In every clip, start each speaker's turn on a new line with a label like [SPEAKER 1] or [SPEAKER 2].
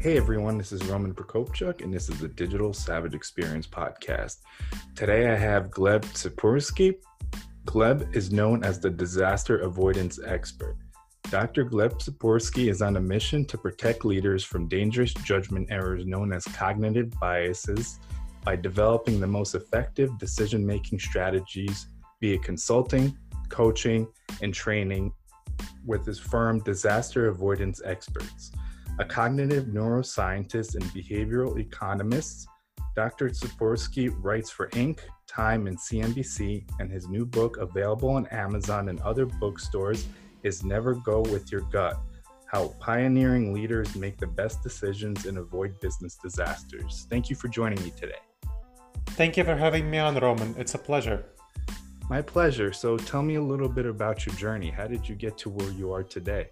[SPEAKER 1] Hey everyone, this is Roman Prokopchuk, and this is the Digital Savage Experience podcast. Today I have Gleb Tsipursky. Gleb is known as the disaster avoidance expert. Dr. Gleb Tsipursky is on a mission to protect leaders from dangerous judgment errors known as cognitive biases by developing the most effective decision making strategies via consulting, coaching, and training with his firm Disaster Avoidance Experts a cognitive neuroscientist and behavioral economist. Dr. Tsipursky writes for Inc., Time, and CNBC, and his new book, available on Amazon and other bookstores, is Never Go With Your Gut How Pioneering Leaders Make the Best Decisions and Avoid Business Disasters. Thank you for joining me today.
[SPEAKER 2] Thank you for having me on, Roman. It's a pleasure.
[SPEAKER 1] My pleasure. So tell me a little bit about your journey. How did you get to where you are today?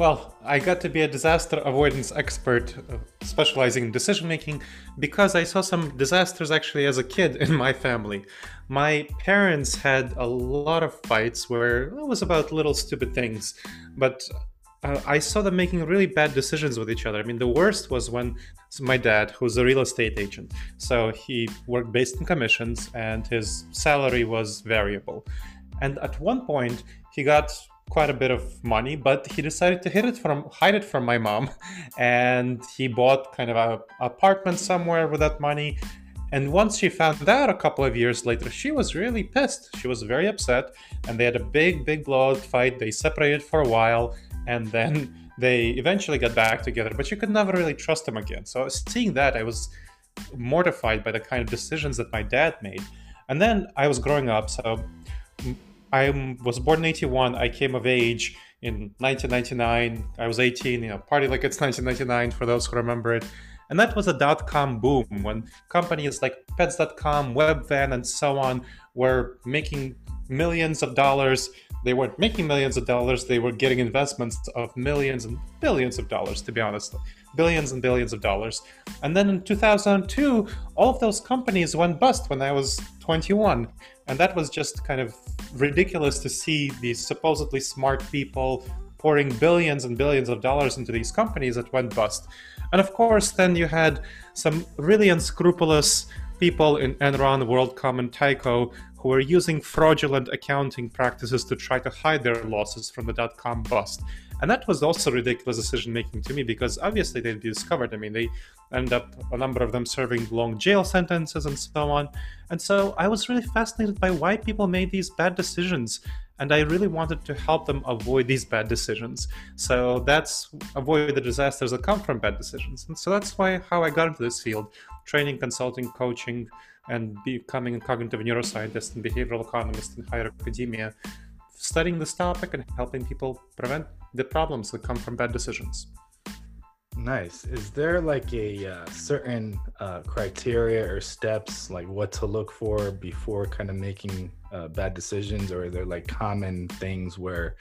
[SPEAKER 2] Well, I got to be a disaster avoidance expert uh, specializing in decision making because I saw some disasters actually as a kid in my family. My parents had a lot of fights where it was about little stupid things, but uh, I saw them making really bad decisions with each other. I mean, the worst was when my dad, who's a real estate agent, so he worked based on commissions and his salary was variable. And at one point, he got quite a bit of money, but he decided to hide it from hide it from my mom, and he bought kind of a apartment somewhere with that money. And once she found out a couple of years later, she was really pissed. She was very upset, and they had a big, big blowout fight. They separated for a while, and then they eventually got back together. But she could never really trust him again. So seeing that, I was mortified by the kind of decisions that my dad made. And then I was growing up, so I was born in 81. I came of age in 1999. I was 18, you know, party like it's 1999 for those who remember it. And that was a dot com boom when companies like pets.com, Webvan, and so on were making millions of dollars. They weren't making millions of dollars, they were getting investments of millions and billions of dollars, to be honest. Billions and billions of dollars. And then in 2002, all of those companies went bust when I was 21. And that was just kind of ridiculous to see these supposedly smart people pouring billions and billions of dollars into these companies that went bust. And of course, then you had some really unscrupulous people in Enron, WorldCom, and Tyco who were using fraudulent accounting practices to try to hide their losses from the dot com bust. And that was also ridiculous decision making to me because obviously they'd be discovered. I mean, they end up, a number of them serving long jail sentences and so on. And so I was really fascinated by why people made these bad decisions. And I really wanted to help them avoid these bad decisions. So that's avoid the disasters that come from bad decisions. And so that's why how I got into this field training, consulting, coaching, and becoming a cognitive neuroscientist and behavioral economist in higher academia, studying this topic and helping people prevent the problems that come from bad decisions.
[SPEAKER 1] Nice. Is there like a uh, certain uh, criteria or steps, like what to look for before kind of making uh, bad decisions, or are there like common things where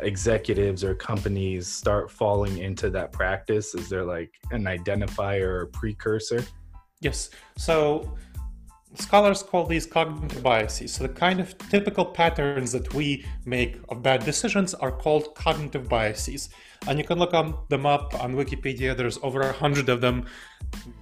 [SPEAKER 1] executives or companies start falling into that practice? Is there like an identifier or precursor?
[SPEAKER 2] Yes. So scholars call these cognitive biases. So the kind of typical patterns that we make of bad decisions are called cognitive biases. And you can look them up on Wikipedia. There's over a hundred of them,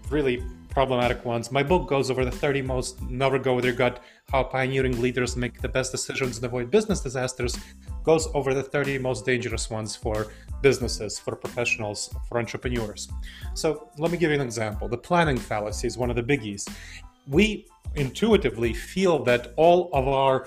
[SPEAKER 2] really problematic ones. My book goes over the 30 most never go with your gut, how pioneering leaders make the best decisions and avoid business disasters, goes over the 30 most dangerous ones for businesses, for professionals, for entrepreneurs. So let me give you an example. The planning fallacy is one of the biggies. We intuitively feel that all of our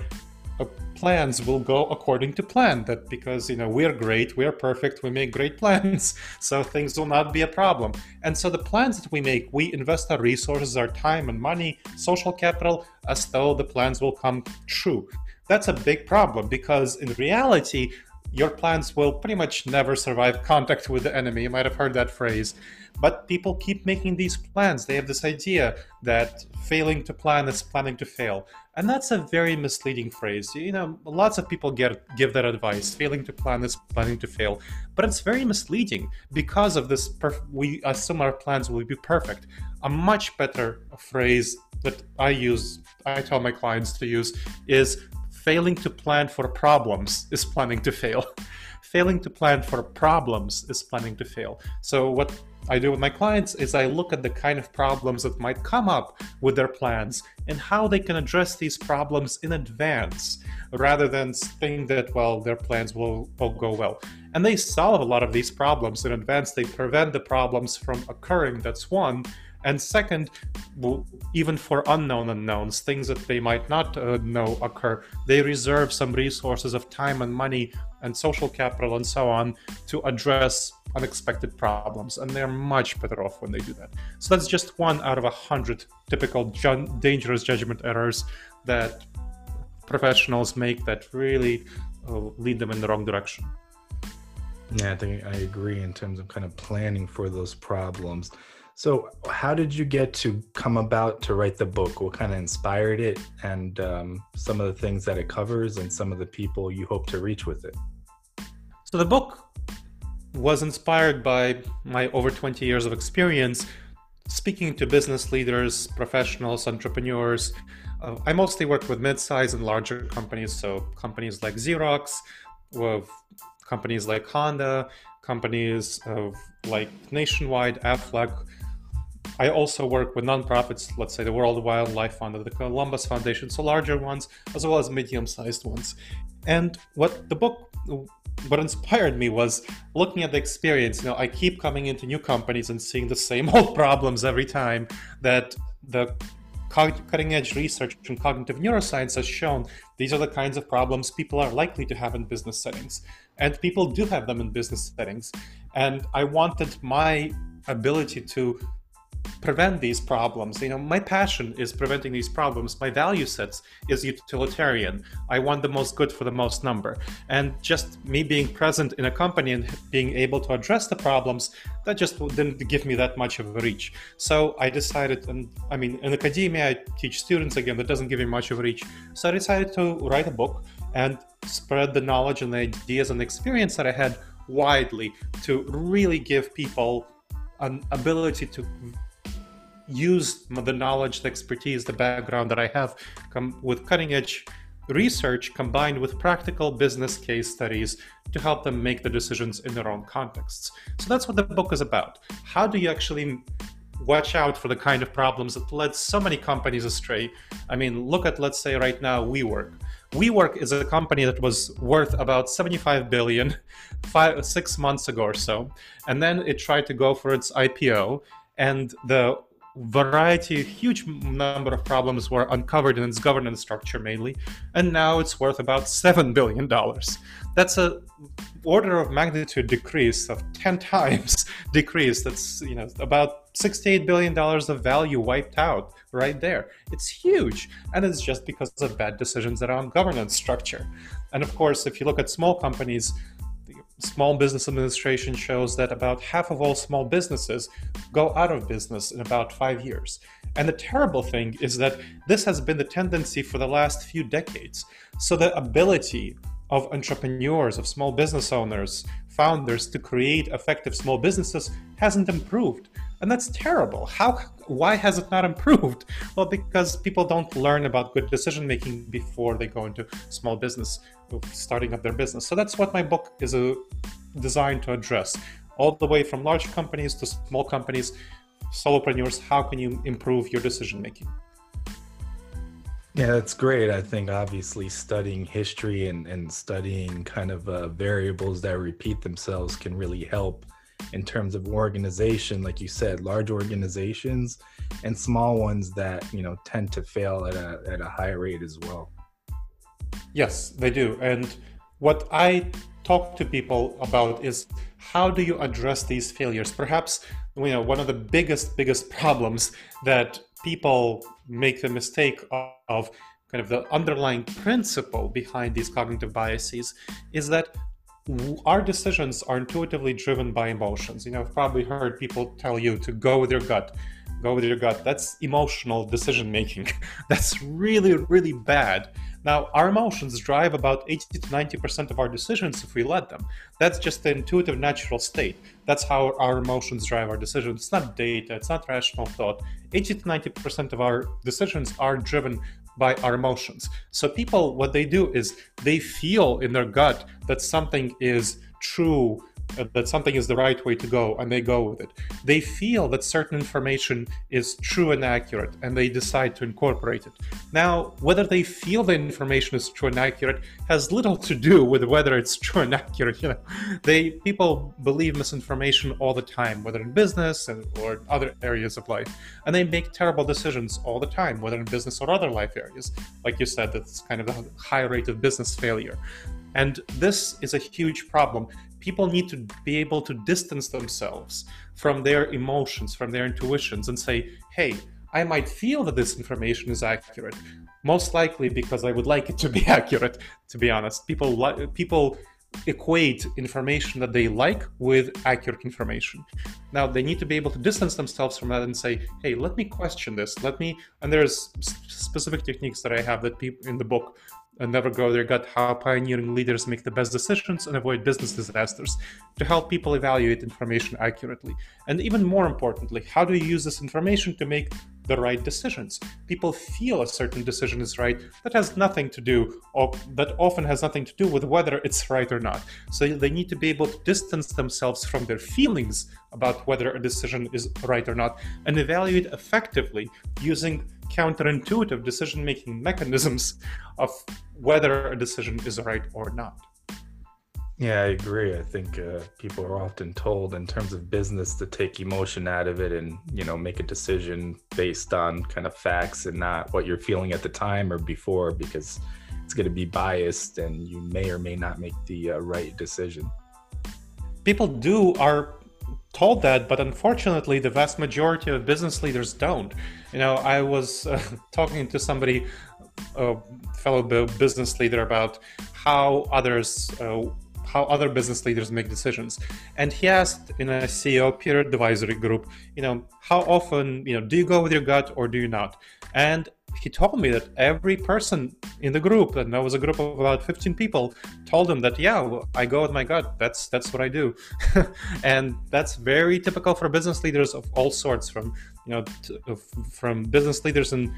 [SPEAKER 2] uh, plans will go according to plan that because you know we're great we're perfect we make great plans so things will not be a problem. And so the plans that we make we invest our resources our time and money social capital as though the plans will come true. That's a big problem because in reality, your plans will pretty much never survive contact with the enemy. You might have heard that phrase. But people keep making these plans. They have this idea that failing to plan is planning to fail. And that's a very misleading phrase. You know, lots of people get give that advice. Failing to plan is planning to fail. But it's very misleading because of this perf- we assume our plans will be perfect. A much better phrase that I use, I tell my clients to use is failing to plan for problems is planning to fail. failing to plan for problems is planning to fail. So what I do with my clients is I look at the kind of problems that might come up with their plans and how they can address these problems in advance rather than think that, well, their plans will, will go well. And they solve a lot of these problems in advance. They prevent the problems from occurring. That's one. And second, even for unknown unknowns, things that they might not uh, know occur, they reserve some resources of time and money and social capital and so on to address unexpected problems. And they're much better off when they do that. So that's just one out of a hundred typical ju- dangerous judgment errors that professionals make that really uh, lead them in the wrong direction.
[SPEAKER 1] Yeah, I think I agree in terms of kind of planning for those problems. So, how did you get to come about to write the book? What kind of inspired it, and um, some of the things that it covers, and some of the people you hope to reach with it?
[SPEAKER 2] So, the book was inspired by my over 20 years of experience speaking to business leaders, professionals, entrepreneurs. Uh, I mostly work with mid-sized and larger companies, so companies like Xerox, with companies like Honda, companies of like Nationwide, Aflac, I also work with nonprofits, let's say the World Wildlife Fund or the Columbus Foundation, so larger ones as well as medium-sized ones. And what the book what inspired me was looking at the experience. You know, I keep coming into new companies and seeing the same old problems every time that the cutting edge research in cognitive neuroscience has shown these are the kinds of problems people are likely to have in business settings. And people do have them in business settings. And I wanted my ability to prevent these problems. You know, my passion is preventing these problems. My value sets is utilitarian. I want the most good for the most number. And just me being present in a company and being able to address the problems, that just didn't give me that much of a reach. So I decided, and I mean, in academia, I teach students again, that doesn't give me much of a reach. So I decided to write a book and spread the knowledge and the ideas and experience that I had widely to really give people an ability to use the knowledge, the expertise, the background that I have with cutting edge research combined with practical business case studies to help them make the decisions in their own contexts. So that's what the book is about. How do you actually watch out for the kind of problems that led so many companies astray? I mean, look at, let's say, right now, WeWork. WeWork is a company that was worth about 75 billion five, six months ago or so, and then it tried to go for its IPO, and the variety, huge number of problems were uncovered in its governance structure mainly, and now it's worth about seven billion dollars. That's a order of magnitude decrease of 10 times decrease. That's you know about 68 billion dollars of value wiped out right there. It's huge, and it's just because of bad decisions around governance structure. And of course, if you look at small companies, Small Business Administration shows that about half of all small businesses go out of business in about five years. And the terrible thing is that this has been the tendency for the last few decades. So the ability of entrepreneurs, of small business owners, founders to create effective small businesses hasn't improved. And that's terrible. How why has it not improved? Well, because people don't learn about good decision making before they go into small business, starting up their business. So that's what my book is a, uh, designed to address. All the way from large companies to small companies, solopreneurs, how can you improve your decision making?
[SPEAKER 1] Yeah, that's great. I think obviously studying history and, and studying kind of uh, variables that repeat themselves can really help in terms of organization. Like you said, large organizations and small ones that, you know, tend to fail at a, at a high rate as well.
[SPEAKER 2] Yes, they do. And what I talk to people about is how do you address these failures? Perhaps, you know, one of the biggest, biggest problems that people make the mistake of kind of the underlying principle behind these cognitive biases is that our decisions are intuitively driven by emotions. You know, I've probably heard people tell you to go with your gut, go with your gut. That's emotional decision making. That's really, really bad. Now, our emotions drive about 80 to 90% of our decisions if we let them. That's just the intuitive natural state. That's how our emotions drive our decisions. It's not data, it's not rational thought. 80 to 90% of our decisions are driven by our emotions. So people, what they do is they feel in their gut that something is true Uh, that something is the right way to go and they go with it. They feel that certain information is true and accurate and they decide to incorporate it. Now, whether they feel the information is true and accurate has little to do with whether it's true and accurate. You know, they people believe misinformation all the time, whether in business or other areas of life, and they make terrible decisions all the time, whether in business or other life areas. Like you said, that's kind of a high rate of business failure. And this is a huge problem people need to be able to distance themselves from their emotions, from their intuitions, and say, hey, I might feel that this information is accurate, most likely because I would like it to be accurate. To be honest, people li- people equate information that they like with accurate information. Now they need to be able to distance themselves from that and say, "Hey, let me question this. Let me." And there's specific techniques that I have that people in the book and never go their gut how pioneering leaders make the best decisions and avoid business disasters to help people evaluate information accurately. And even more importantly how do you use this information to make the right decisions? People feel a certain decision is right that has nothing to do or that often has nothing to do with whether it's right or not. So they need to be able to distance themselves from their feelings about whether a decision is right or not and evaluate effectively using counterintuitive decision making mechanisms of whether a decision is right or not.
[SPEAKER 1] Yeah, I agree. I think uh, people are often told in terms of business to take emotion out of it and, you know, make a decision based on kind of facts and not what you're feeling at the time or before because it's going to be biased and you may or may not make the uh, right decision.
[SPEAKER 2] People do are told that, but unfortunately, the vast majority of business leaders don't. You know, I was uh, talking to somebody, a fellow business leader, about how others. Uh, how other business leaders make decisions and he asked in a ceo peer advisory group you know how often you know do you go with your gut or do you not and he told me that every person in the group, and that was a group of about 15 people, told him that yeah, I go with my gut. That's that's what I do, and that's very typical for business leaders of all sorts, from you know, t- from business leaders in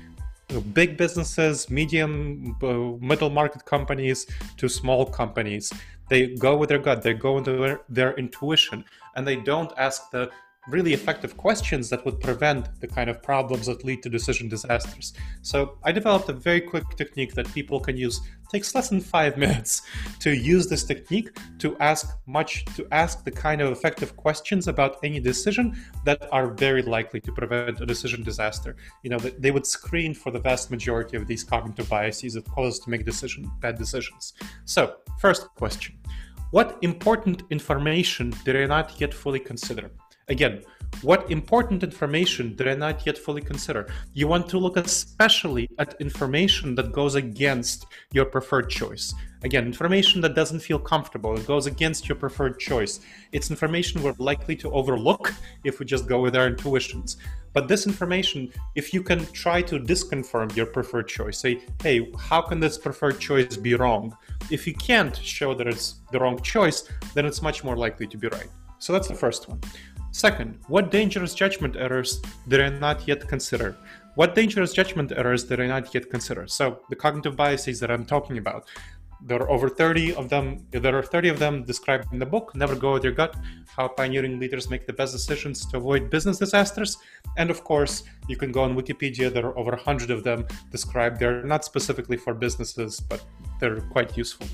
[SPEAKER 2] big businesses, medium, uh, middle market companies to small companies. They go with their gut. They go into their, their intuition, and they don't ask the really effective questions that would prevent the kind of problems that lead to decision disasters. So I developed a very quick technique that people can use. It takes less than five minutes to use this technique to ask much to ask the kind of effective questions about any decision that are very likely to prevent a decision disaster. You know, they would screen for the vast majority of these cognitive biases that cause us to make decision bad decisions. So, first question. What important information did I not yet fully consider? Again, what important information did I not yet fully consider? You want to look especially at information that goes against your preferred choice. Again, information that doesn't feel comfortable, it goes against your preferred choice. It's information we're likely to overlook if we just go with our intuitions. But this information, if you can try to disconfirm your preferred choice, say, hey, how can this preferred choice be wrong? If you can't show that it's the wrong choice, then it's much more likely to be right. So that's the first one. Second, what dangerous judgment errors did I not yet consider? What dangerous judgment errors did I not yet consider? So, the cognitive biases that I'm talking about, there are over 30 of them. There are 30 of them described in the book. Never go with your gut. How pioneering leaders make the best decisions to avoid business disasters. And of course, you can go on Wikipedia. There are over 100 of them described. They're not specifically for businesses, but they're quite useful.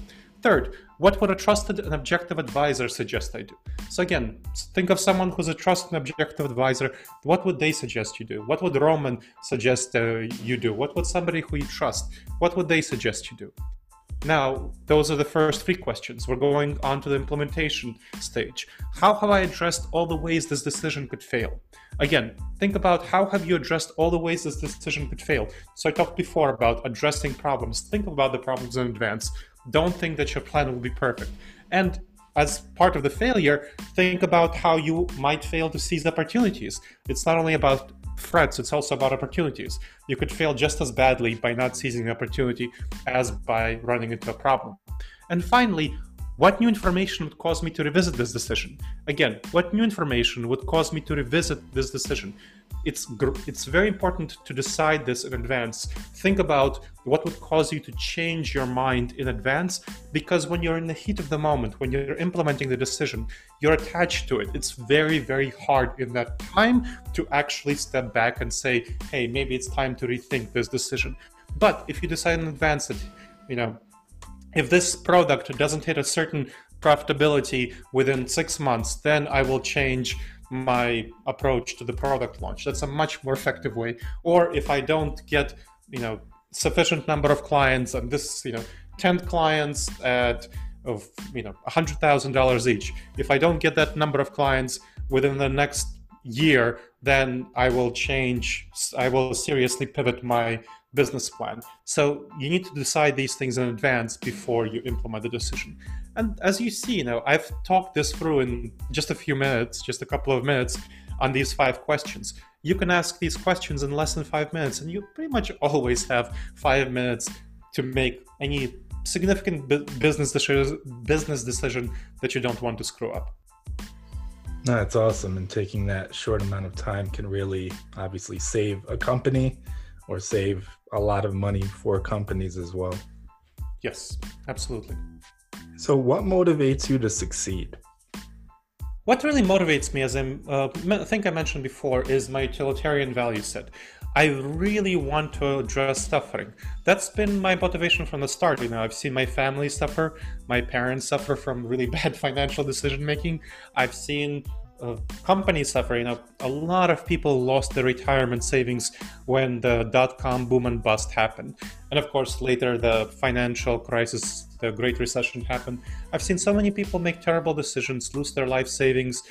[SPEAKER 2] Third, what would a trusted and objective advisor suggest I do? So again, think of someone who's a trusted and objective advisor. What would they suggest you do? What would Roman suggest uh, you do? What would somebody who you trust? What would they suggest you do? Now, those are the first three questions. We're going on to the implementation stage. How have I addressed all the ways this decision could fail? Again, think about how have you addressed all the ways this decision could fail. So I talked before about addressing problems. Think about the problems in advance. Don't think that your plan will be perfect. And as part of the failure, think about how you might fail to seize opportunities. It's not only about threats, it's also about opportunities. You could fail just as badly by not seizing the opportunity as by running into a problem. And finally, what new information would cause me to revisit this decision? Again, what new information would cause me to revisit this decision? It's it's very important to decide this in advance. Think about what would cause you to change your mind in advance because when you're in the heat of the moment, when you're implementing the decision, you're attached to it. It's very very hard in that time to actually step back and say, "Hey, maybe it's time to rethink this decision." But if you decide in advance that, you know, if this product doesn't hit a certain profitability within six months, then I will change my approach to the product launch. That's a much more effective way. Or if I don't get, you know, sufficient number of clients and this, you know, 10 clients at of you know $100,000 each. If I don't get that number of clients within the next year, then I will change, I will seriously pivot my business plan. So you need to decide these things in advance before you implement the decision. And as you see, you know, I've talked this through in just a few minutes, just a couple of minutes on these five questions. You can ask these questions in less than five minutes, and you pretty much always have five minutes to make any significant business decision, business decision that you don't want to screw up.
[SPEAKER 1] That's awesome. And taking that short amount of time can really obviously save a company or save a lot of money for companies as well.
[SPEAKER 2] Yes, absolutely.
[SPEAKER 1] So, what motivates you to succeed?
[SPEAKER 2] What really motivates me, as I'm, uh, I think I mentioned before, is my utilitarian value set. I really want to address suffering. That's been my motivation from the start. You know, I've seen my family suffer, my parents suffer from really bad financial decision making. I've seen uh, companies suffering. A, a lot of people lost their retirement savings when the dot com boom and bust happened. And of course, later the financial crisis, the Great Recession happened. I've seen so many people make terrible decisions, lose their life savings,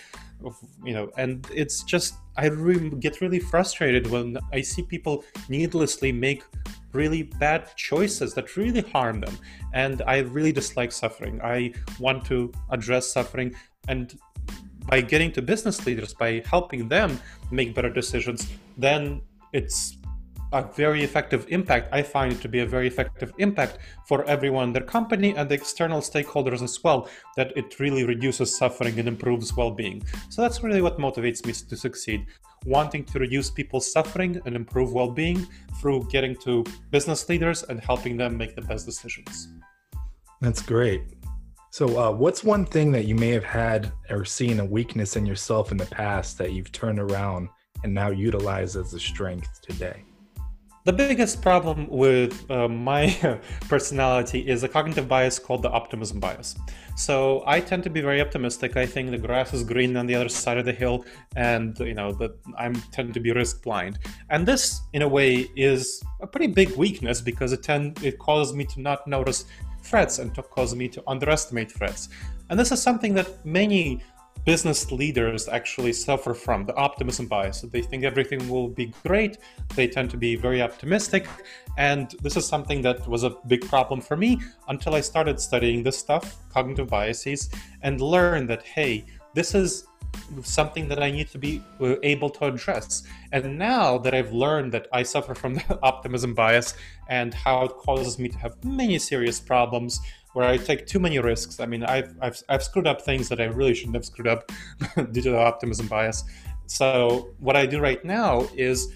[SPEAKER 2] you know, and it's just, I really get really frustrated when I see people needlessly make really bad choices that really harm them. And I really dislike suffering. I want to address suffering and by getting to business leaders, by helping them make better decisions, then it's a very effective impact. I find it to be a very effective impact for everyone, their company and the external stakeholders as well, that it really reduces suffering and improves well being. So that's really what motivates me to succeed. Wanting to reduce people's suffering and improve well being through getting to business leaders and helping them make the best decisions.
[SPEAKER 1] That's great. So, uh, what's one thing that you may have had or seen a weakness in yourself in the past that you've turned around and now utilize as a strength today?
[SPEAKER 2] The biggest problem with uh, my personality is a cognitive bias called the optimism bias. So I tend to be very optimistic. I think the grass is green on the other side of the hill, and you know that I tend to be risk blind. And this, in a way, is a pretty big weakness because it tend it causes me to not notice threats and to cause me to underestimate threats. And this is something that many business leaders actually suffer from the optimism bias. They think everything will be great. They tend to be very optimistic. And this is something that was a big problem for me until I started studying this stuff, cognitive biases, and learned that, hey, this is something that I need to be uh, able to address. And now that I've learned that I suffer from the optimism bias and how it causes me to have many serious problems where I take too many risks. I mean, I've, I've, I've screwed up things that I really shouldn't have screwed up due to the optimism bias. So, what I do right now is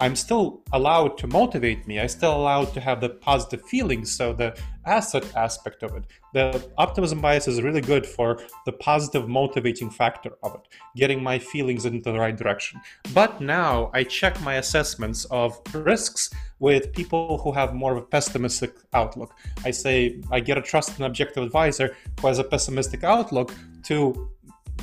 [SPEAKER 2] I'm still allowed to motivate me. I still allowed to have the positive feelings. So the asset aspect of it, the optimism bias is really good for the positive motivating factor of it, getting my feelings into the right direction. But now I check my assessments of risks with people who have more of a pessimistic outlook. I say I get a trusted and objective advisor who has a pessimistic outlook to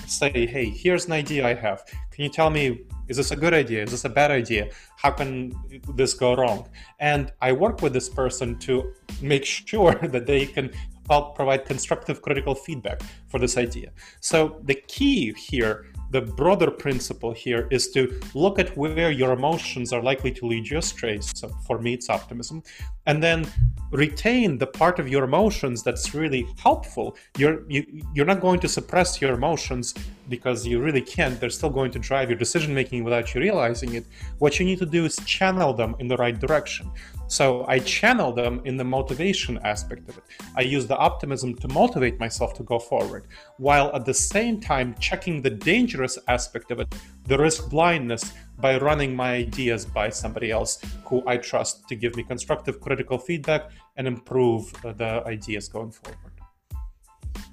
[SPEAKER 2] say, hey, here's an idea I have. Can you tell me, is this a good idea? Is this a bad idea? How can this go wrong? And I work with this person to make sure that they can help provide constructive critical feedback for this idea. So the key here the broader principle here is to look at where your emotions are likely to lead you astray. So for me, it's optimism, and then retain the part of your emotions that's really helpful. You're you, you're not going to suppress your emotions because you really can't. They're still going to drive your decision making without you realizing it. What you need to do is channel them in the right direction. So I channel them in the motivation aspect of it. I use the optimism to motivate myself to go forward, while at the same time checking the dangerous aspect of it, the risk blindness, by running my ideas by somebody else who I trust to give me constructive critical feedback and improve the ideas going forward.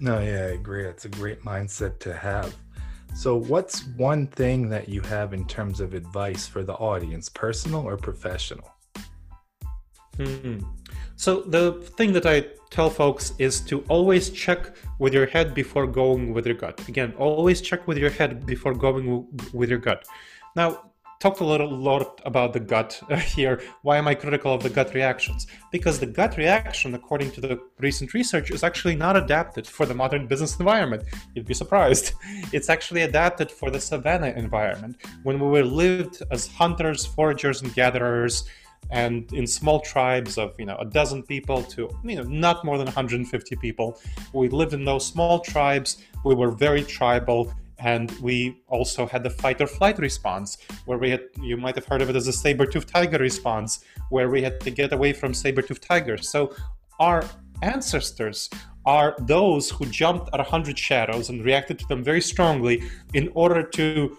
[SPEAKER 1] No, yeah, I agree. It's a great mindset to have. So, what's one thing that you have in terms of advice for the audience, personal or professional?
[SPEAKER 2] Mm-hmm. So the thing that I tell folks is to always check with your head before going with your gut. Again, always check with your head before going with your gut. Now, talked a little lot about the gut uh, here. Why am I critical of the gut reactions? Because the gut reaction, according to the recent research, is actually not adapted for the modern business environment. You'd be surprised. It's actually adapted for the savanna environment when we were lived as hunters, foragers, and gatherers and in small tribes of you know a dozen people to you know not more than 150 people we lived in those small tribes we were very tribal and we also had the fight or flight response where we had you might have heard of it as a saber-toothed tiger response where we had to get away from saber-toothed tigers so our ancestors are those who jumped at 100 shadows and reacted to them very strongly in order to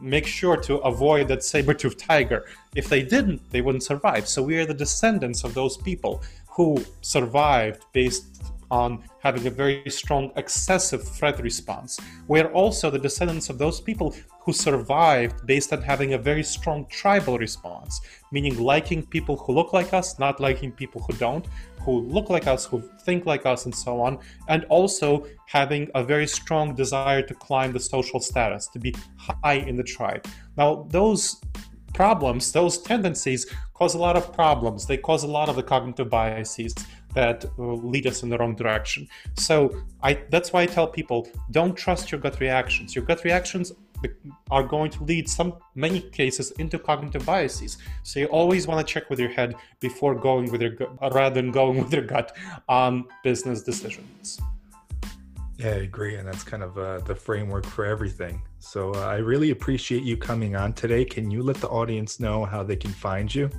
[SPEAKER 2] make sure to avoid that saber-toothed tiger. If they didn't, they wouldn't survive. So we are the descendants of those people who survived based on having a very strong excessive threat response. We're also the descendants of those people who survived based on having a very strong tribal response, meaning liking people who look like us, not liking people who don't, who look like us, who think like us, and so on, and also having a very strong desire to climb the social status, to be high in the tribe. Now, those problems, those tendencies cause a lot of problems. They cause a lot of the cognitive biases that lead us in the wrong direction. So I, that's why I tell people don't trust your gut reactions. Your gut reactions are going to lead some many cases into cognitive biases. So you always want to check with your head before going with your gut, rather than going with your gut on business decisions.
[SPEAKER 1] Yeah, I agree, and that's kind of uh, the framework for everything. So uh, I really appreciate you coming on today. Can you let the audience know how they can find you?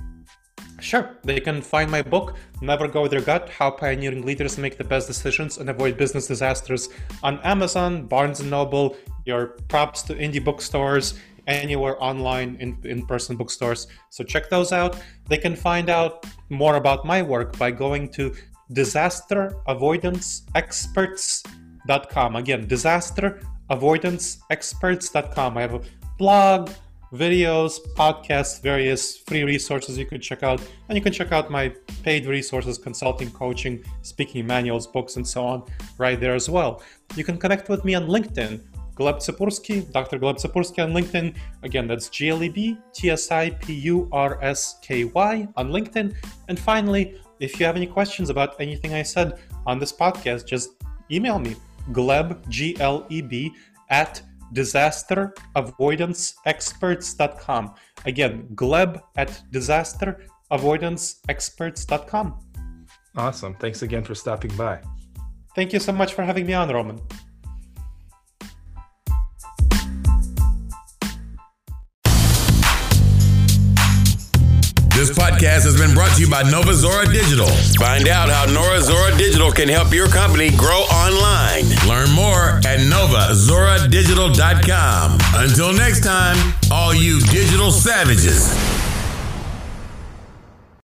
[SPEAKER 2] Sure, they can find my book, Never Go With Your Gut How Pioneering Leaders Make the Best Decisions and Avoid Business Disasters, on Amazon, Barnes and Noble, your props to indie bookstores, anywhere online in, in person bookstores. So check those out. They can find out more about my work by going to disasteravoidanceexperts.com. Again, disasteravoidanceexperts.com. I have a blog videos, podcasts, various free resources you could check out. And you can check out my paid resources, consulting, coaching, speaking manuals, books, and so on right there as well. You can connect with me on LinkedIn. Gleb Tsipursky, Dr. Gleb Tsipursky on LinkedIn. Again, that's G L E B T S I P U R S K Y on LinkedIn. And finally, if you have any questions about anything I said on this podcast, just email me, gleb, G L E B, at disasteravoidanceexperts.com. Again, gleb at disasteravoidanceexperts.com.
[SPEAKER 1] Awesome. Thanks again for stopping by.
[SPEAKER 2] Thank you so much for having me on, Roman.
[SPEAKER 3] This podcast has been brought to you by Nova Zora Digital. Find out how Nova Zora Digital can help your company grow online. Learn more at novazoradigital.com. Until next time, all you digital savages.